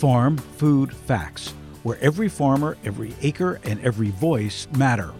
Farm Food Facts, where every farmer, every acre, and every voice matter.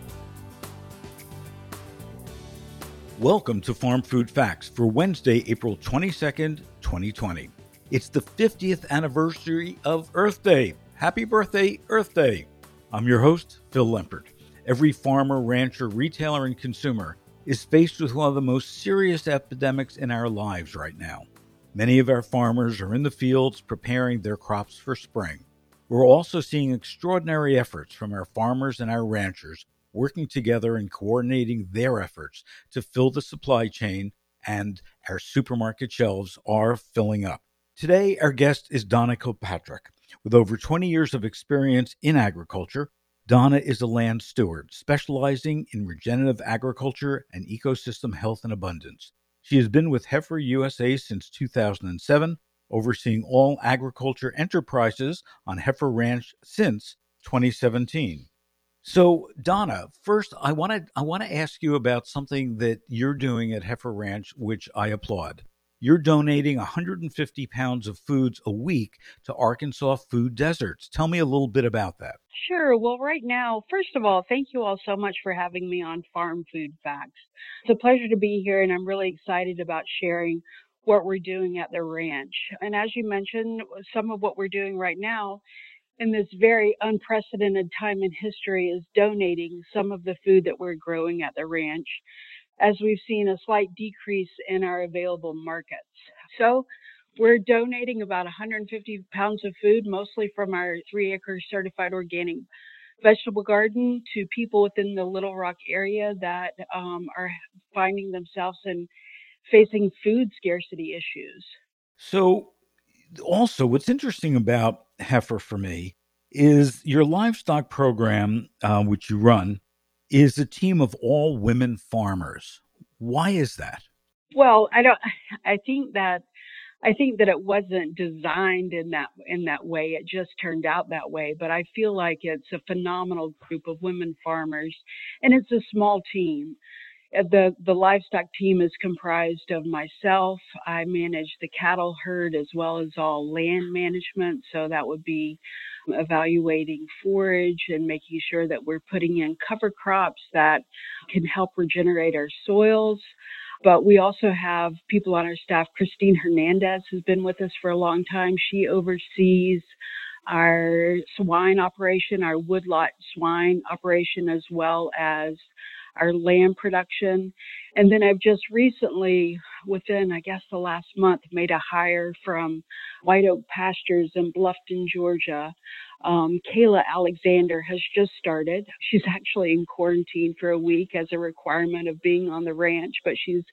Welcome to Farm Food Facts for Wednesday, April 22nd, 2020. It's the 50th anniversary of Earth Day. Happy birthday, Earth Day. I'm your host, Phil Lempert. Every farmer, rancher, retailer, and consumer is faced with one of the most serious epidemics in our lives right now. Many of our farmers are in the fields preparing their crops for spring. We're also seeing extraordinary efforts from our farmers and our ranchers working together and coordinating their efforts to fill the supply chain, and our supermarket shelves are filling up. Today, our guest is Donna Kilpatrick. With over 20 years of experience in agriculture, Donna is a land steward specializing in regenerative agriculture and ecosystem health and abundance. She has been with Heifer USA since 2007, overseeing all agriculture enterprises on Heifer Ranch since 2017. So, Donna, first I want to I want to ask you about something that you're doing at Heifer Ranch, which I applaud. You're donating 150 pounds of foods a week to Arkansas food deserts. Tell me a little bit about that. Sure. Well, right now, first of all, thank you all so much for having me on Farm Food Facts. It's a pleasure to be here, and I'm really excited about sharing what we're doing at the ranch. And as you mentioned, some of what we're doing right now in this very unprecedented time in history is donating some of the food that we're growing at the ranch as we've seen a slight decrease in our available markets. So we're donating about 150 pounds of food, mostly from our three acre certified organic vegetable garden, to people within the Little Rock area that um, are finding themselves in facing food scarcity issues. So, also, what's interesting about heifer for me is your livestock program, uh, which you run, is a team of all women farmers. Why is that? Well, I don't. I think that I think that it wasn't designed in that in that way. It just turned out that way. But I feel like it's a phenomenal group of women farmers, and it's a small team. Uh, the the livestock team is comprised of myself. I manage the cattle herd as well as all land management. So that would be evaluating forage and making sure that we're putting in cover crops that can help regenerate our soils. But we also have people on our staff. Christine Hernandez has been with us for a long time. She oversees our swine operation, our woodlot swine operation, as well as our lamb production. And then I've just recently, within I guess the last month, made a hire from White Oak Pastures in Bluffton, Georgia. Um, Kayla Alexander has just started. She's actually in quarantine for a week as a requirement of being on the ranch, but she's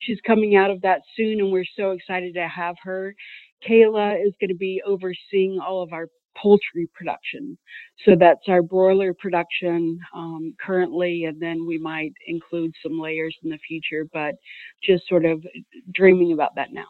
she's coming out of that soon, and we're so excited to have her. Kayla is going to be overseeing all of our poultry production. So that's our broiler production um, currently, and then we might include some layers in the future, but just sort of dreaming about that now.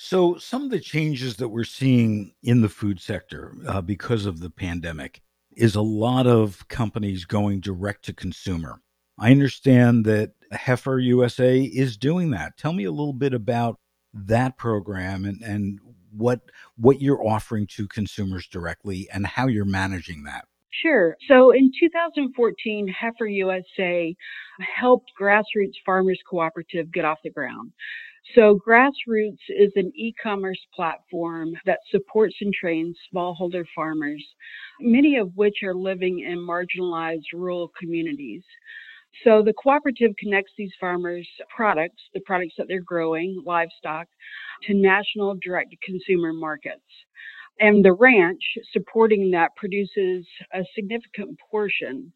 So, some of the changes that we're seeing in the food sector uh, because of the pandemic is a lot of companies going direct to consumer. I understand that Heifer USA is doing that. Tell me a little bit about that program and, and what what you're offering to consumers directly and how you're managing that. Sure. So in 2014, Heifer USA helped Grassroots Farmers Cooperative get off the ground. So Grassroots is an e-commerce platform that supports and trains smallholder farmers, many of which are living in marginalized rural communities. So the cooperative connects these farmers' products, the products that they're growing, livestock, to national direct consumer markets. And the ranch supporting that produces a significant portion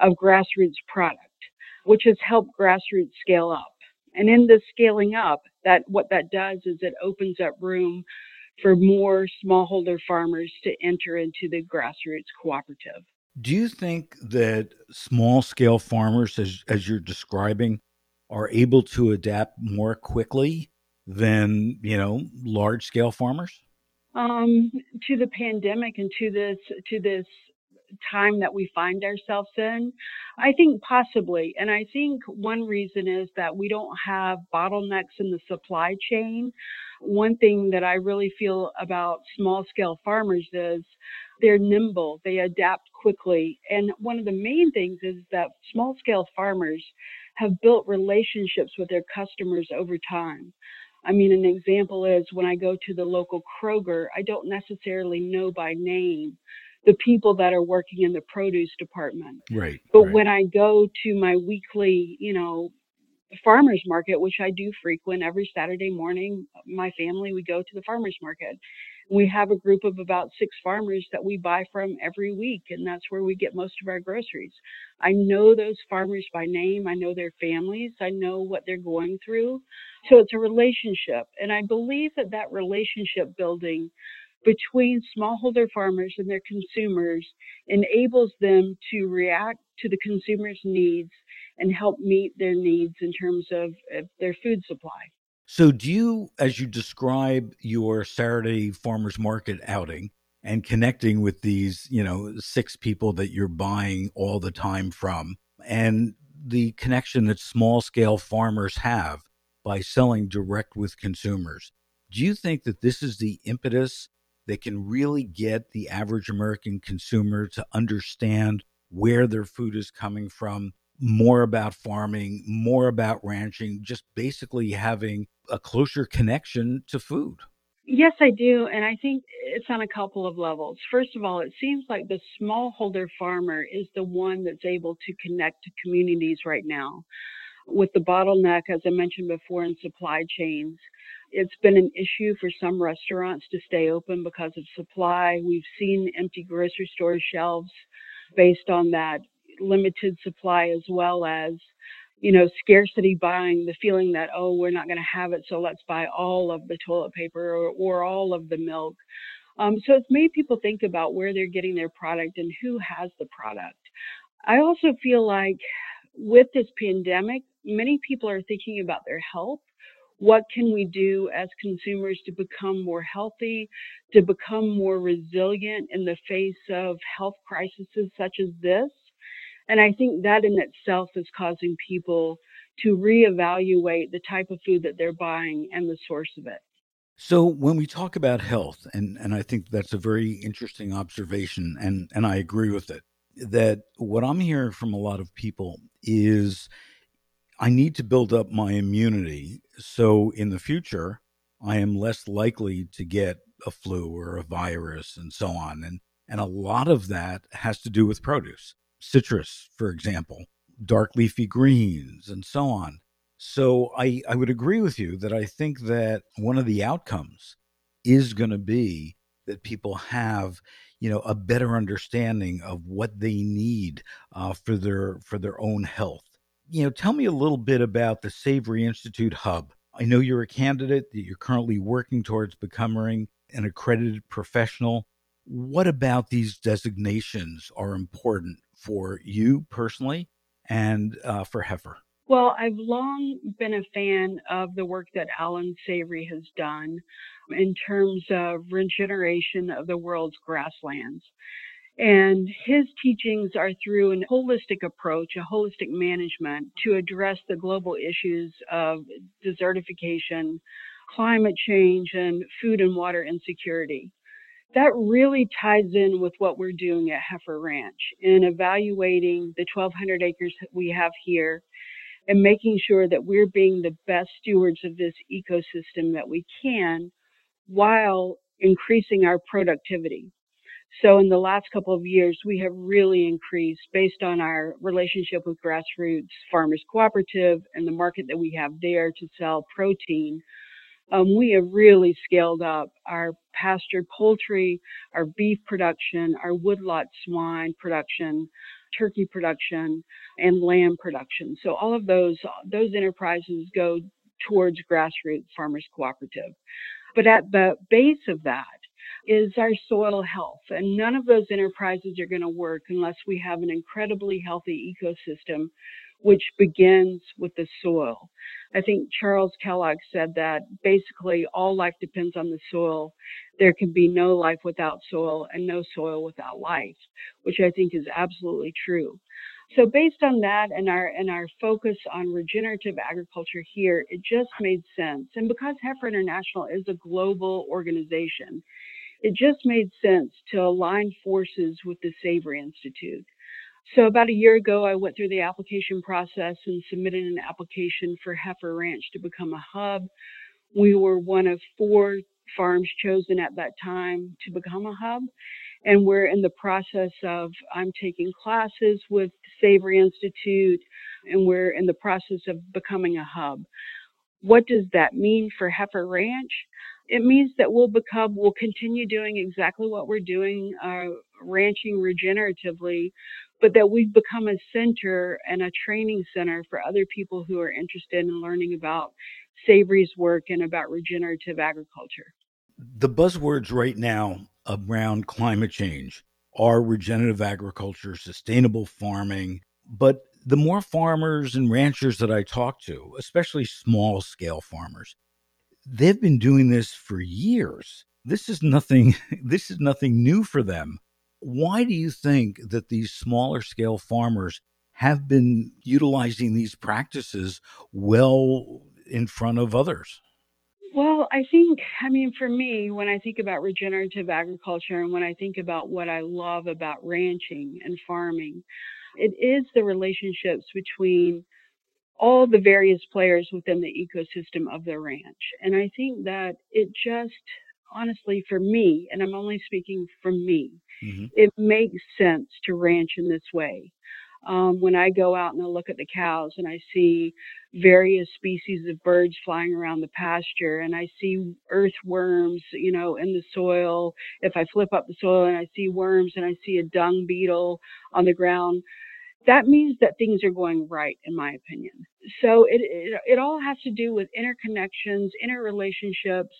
of grassroots product, which has helped grassroots scale up. And in this scaling up, that what that does is it opens up room for more smallholder farmers to enter into the grassroots cooperative. Do you think that small scale farmers, as, as you're describing, are able to adapt more quickly than, you know, large scale farmers? Um, to the pandemic and to this to this time that we find ourselves in? I think possibly. And I think one reason is that we don't have bottlenecks in the supply chain. One thing that I really feel about small scale farmers is they're nimble, they adapt quickly. And one of the main things is that small scale farmers have built relationships with their customers over time. I mean, an example is when I go to the local Kroger, I don't necessarily know by name the people that are working in the produce department. Right. But right. when I go to my weekly, you know, farmers market, which I do frequent every Saturday morning, my family, we go to the farmers market. We have a group of about six farmers that we buy from every week, and that's where we get most of our groceries. I know those farmers by name. I know their families. I know what they're going through. So it's a relationship. And I believe that that relationship building between smallholder farmers and their consumers enables them to react to the consumer's needs and help meet their needs in terms of, their food supply. So, do you, as you describe your Saturday farmers market outing and connecting with these, you know, six people that you're buying all the time from, and the connection that small scale farmers have by selling direct with consumers, do you think that this is the impetus that can really get the average American consumer to understand where their food is coming from, more about farming, more about ranching, just basically having a closer connection to food. Yes, I do. And I think it's on a couple of levels. First of all, it seems like the smallholder farmer is the one that's able to connect to communities right now. With the bottleneck, as I mentioned before, in supply chains, it's been an issue for some restaurants to stay open because of supply. We've seen empty grocery store shelves based on that limited supply as well as you know, scarcity buying, the feeling that, oh, we're not going to have it, so let's buy all of the toilet paper or, or all of the milk. Um, so it's made people think about where they're getting their product and who has the product. I also feel like with this pandemic, many people are thinking about their health. What can we do as consumers to become more healthy, to become more resilient in the face of health crises such as this? And I think that in itself is causing people to reevaluate the type of food that they're buying and the source of it. So when we talk about health, and, and I think that's a very interesting observation, and, and I agree with it, that what I'm hearing from a lot of people is I need to build up my immunity so in the future I am less likely to get a flu or a virus and so on. And and a lot of that has to do with produce citrus, for example, dark leafy greens, and so on. So I, I would agree with you that I think that one of the outcomes is going to be that people have you know a better understanding of what they need uh, for their for their own health you know tell me a little bit about the savory institute hub i know you're a candidate that you're currently working towards becoming an accredited professional what about these designations are important for you personally and uh, for Heifer? Well, I've long been a fan of the work that Alan Savory has done in terms of regeneration of the world's grasslands. And his teachings are through a holistic approach, a holistic management to address the global issues of desertification, climate change, and food and water insecurity that really ties in with what we're doing at Heifer Ranch in evaluating the 1,200 acres we have here and making sure that we're being the best stewards of this ecosystem that we can while increasing our productivity. So in the last couple of years, we have really increased based on our relationship with Grassroots Farmers Cooperative and the market that we have there to sell protein um, we have really scaled up our pastured poultry, our beef production, our woodlot swine production, turkey production, and lamb production. So all of those those enterprises go towards grassroots farmers cooperative. But at the base of that is our soil health. And none of those enterprises are going to work unless we have an incredibly healthy ecosystem which begins with the soil. I think Charles Kellogg said that basically all life depends on the soil. There can be no life without soil and no soil without life, which I think is absolutely true. So based on that and our and our focus on regenerative agriculture here, it just made sense. And because Heifer International is a global organization, it just made sense to align forces with the Savory Institute. So about a year ago, I went through the application process and submitted an application for Heifer Ranch to become a hub. We were one of four farms chosen at that time to become a hub. And we're in the process of, I'm taking classes with Savory Institute, and we're in the process of becoming a hub. What does that mean for Heifer Ranch? It means that we'll become, we'll continue doing exactly what we're doing, uh, ranching regeneratively, but that we've become a center and a training center for other people who are interested in learning about Savory's work and about regenerative agriculture. The buzzwords right now around climate change are regenerative agriculture, sustainable farming, but the more farmers and ranchers that I talk to, especially small scale farmers, they've been doing this for years. This is nothing this is nothing new for them. Why do you think that these smaller scale farmers have been utilizing these practices well in front of others? Well, I think, I mean, for me, when I think about regenerative agriculture and when I think about what I love about ranching and farming, it is the relationships between all the various players within the ecosystem of the ranch. And I think that it just, honestly, for me, and I'm only speaking for me, Mm-hmm. It makes sense to ranch in this way. Um, when I go out and I look at the cows and I see various species of birds flying around the pasture and I see earthworms, you know, in the soil. If I flip up the soil and I see worms and I see a dung beetle on the ground, that means that things are going right, in my opinion. So it, it, it all has to do with interconnections, interrelationships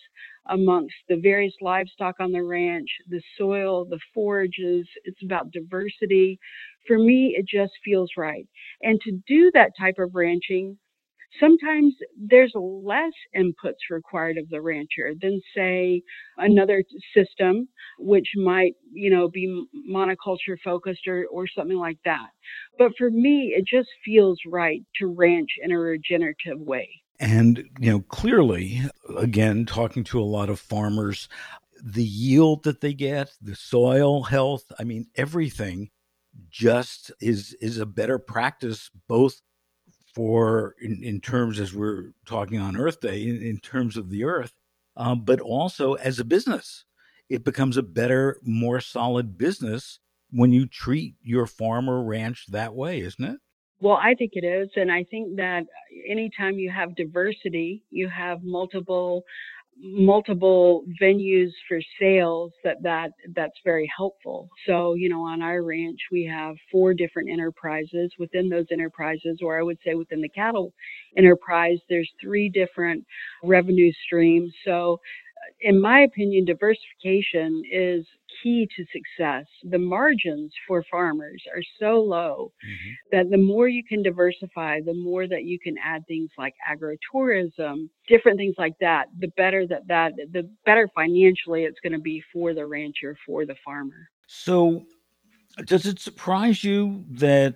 amongst the various livestock on the ranch, the soil, the forages. It's about diversity. For me, it just feels right. And to do that type of ranching, sometimes there's less inputs required of the rancher than say another system which might you know be monoculture focused or, or something like that. But for me it just feels right to ranch in a regenerative way. And you know clearly again talking to a lot of farmers the yield that they get the soil health i mean everything just is is a better practice both for in, in terms as we're talking on Earth Day in, in terms of the Earth, um, but also as a business, it becomes a better, more solid business when you treat your farm or ranch that way, isn't it? Well, I think it is. And I think that anytime you have diversity, you have multiple multiple venues for sales that that that's very helpful. So you know on our ranch we have four different enterprises. Within those enterprises or i would say within the cattle enterprise there's three different revenue streams. So in my opinion, diversification is key to success. The margins for farmers are so low mm-hmm. that the more you can diversify, the more that you can add things like agritourism, different things like that, the better that that the better financially it's going to be for the rancher, for the farmer. So, does it surprise you that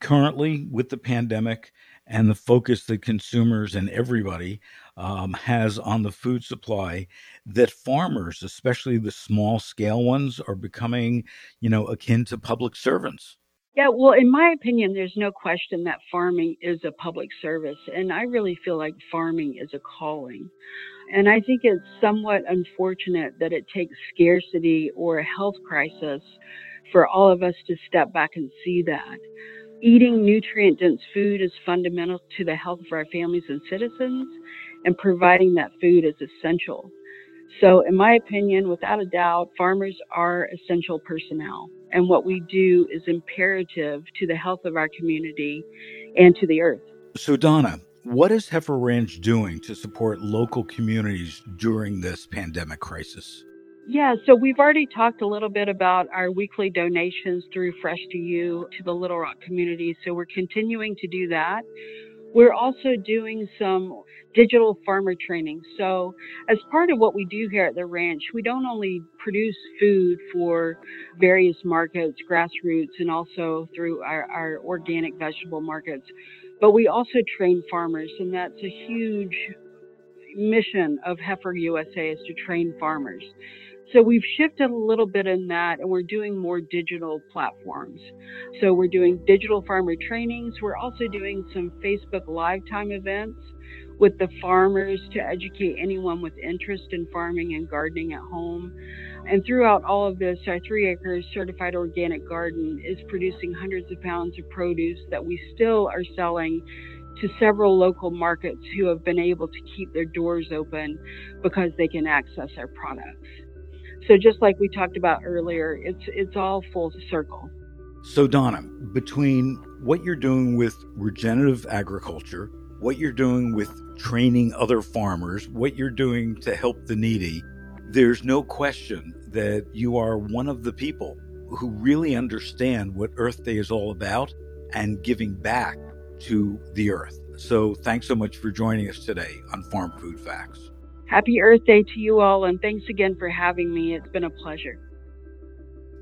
currently with the pandemic and the focus that consumers and everybody um, has on the food supply that farmers, especially the small scale ones, are becoming, you know, akin to public servants. Yeah, well, in my opinion, there's no question that farming is a public service. And I really feel like farming is a calling. And I think it's somewhat unfortunate that it takes scarcity or a health crisis for all of us to step back and see that. Eating nutrient dense food is fundamental to the health of our families and citizens and providing that food is essential. So, in my opinion, without a doubt, farmers are essential personnel. And what we do is imperative to the health of our community and to the earth. So, Donna, what is Heifer Ranch doing to support local communities during this pandemic crisis? Yeah, so we've already talked a little bit about our weekly donations through Fresh to You to the Little Rock community. So we're continuing to do that. We're also doing some digital farmer training. So, as part of what we do here at the ranch, we don't only produce food for various markets, grassroots, and also through our, our organic vegetable markets, but we also train farmers, and that's a huge mission of Heifer USA is to train farmers. So we've shifted a little bit in that and we're doing more digital platforms. So we're doing digital farmer trainings. We're also doing some Facebook live time events with the farmers to educate anyone with interest in farming and gardening at home. And throughout all of this, our three acres certified organic garden is producing hundreds of pounds of produce that we still are selling to several local markets who have been able to keep their doors open because they can access our products. So just like we talked about earlier, it's it's all full circle. So Donna, between what you're doing with regenerative agriculture, what you're doing with training other farmers, what you're doing to help the needy, there's no question that you are one of the people who really understand what Earth Day is all about and giving back to the earth. So thanks so much for joining us today on Farm Food Facts. Happy Earth Day to you all, and thanks again for having me. It's been a pleasure.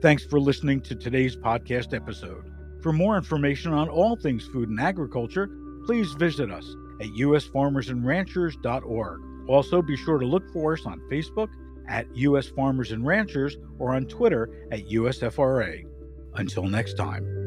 Thanks for listening to today's podcast episode. For more information on all things food and agriculture, please visit us at usfarmersandranchers.org. Also, be sure to look for us on Facebook at US Farmers and Ranchers or on Twitter at USFRA. Until next time.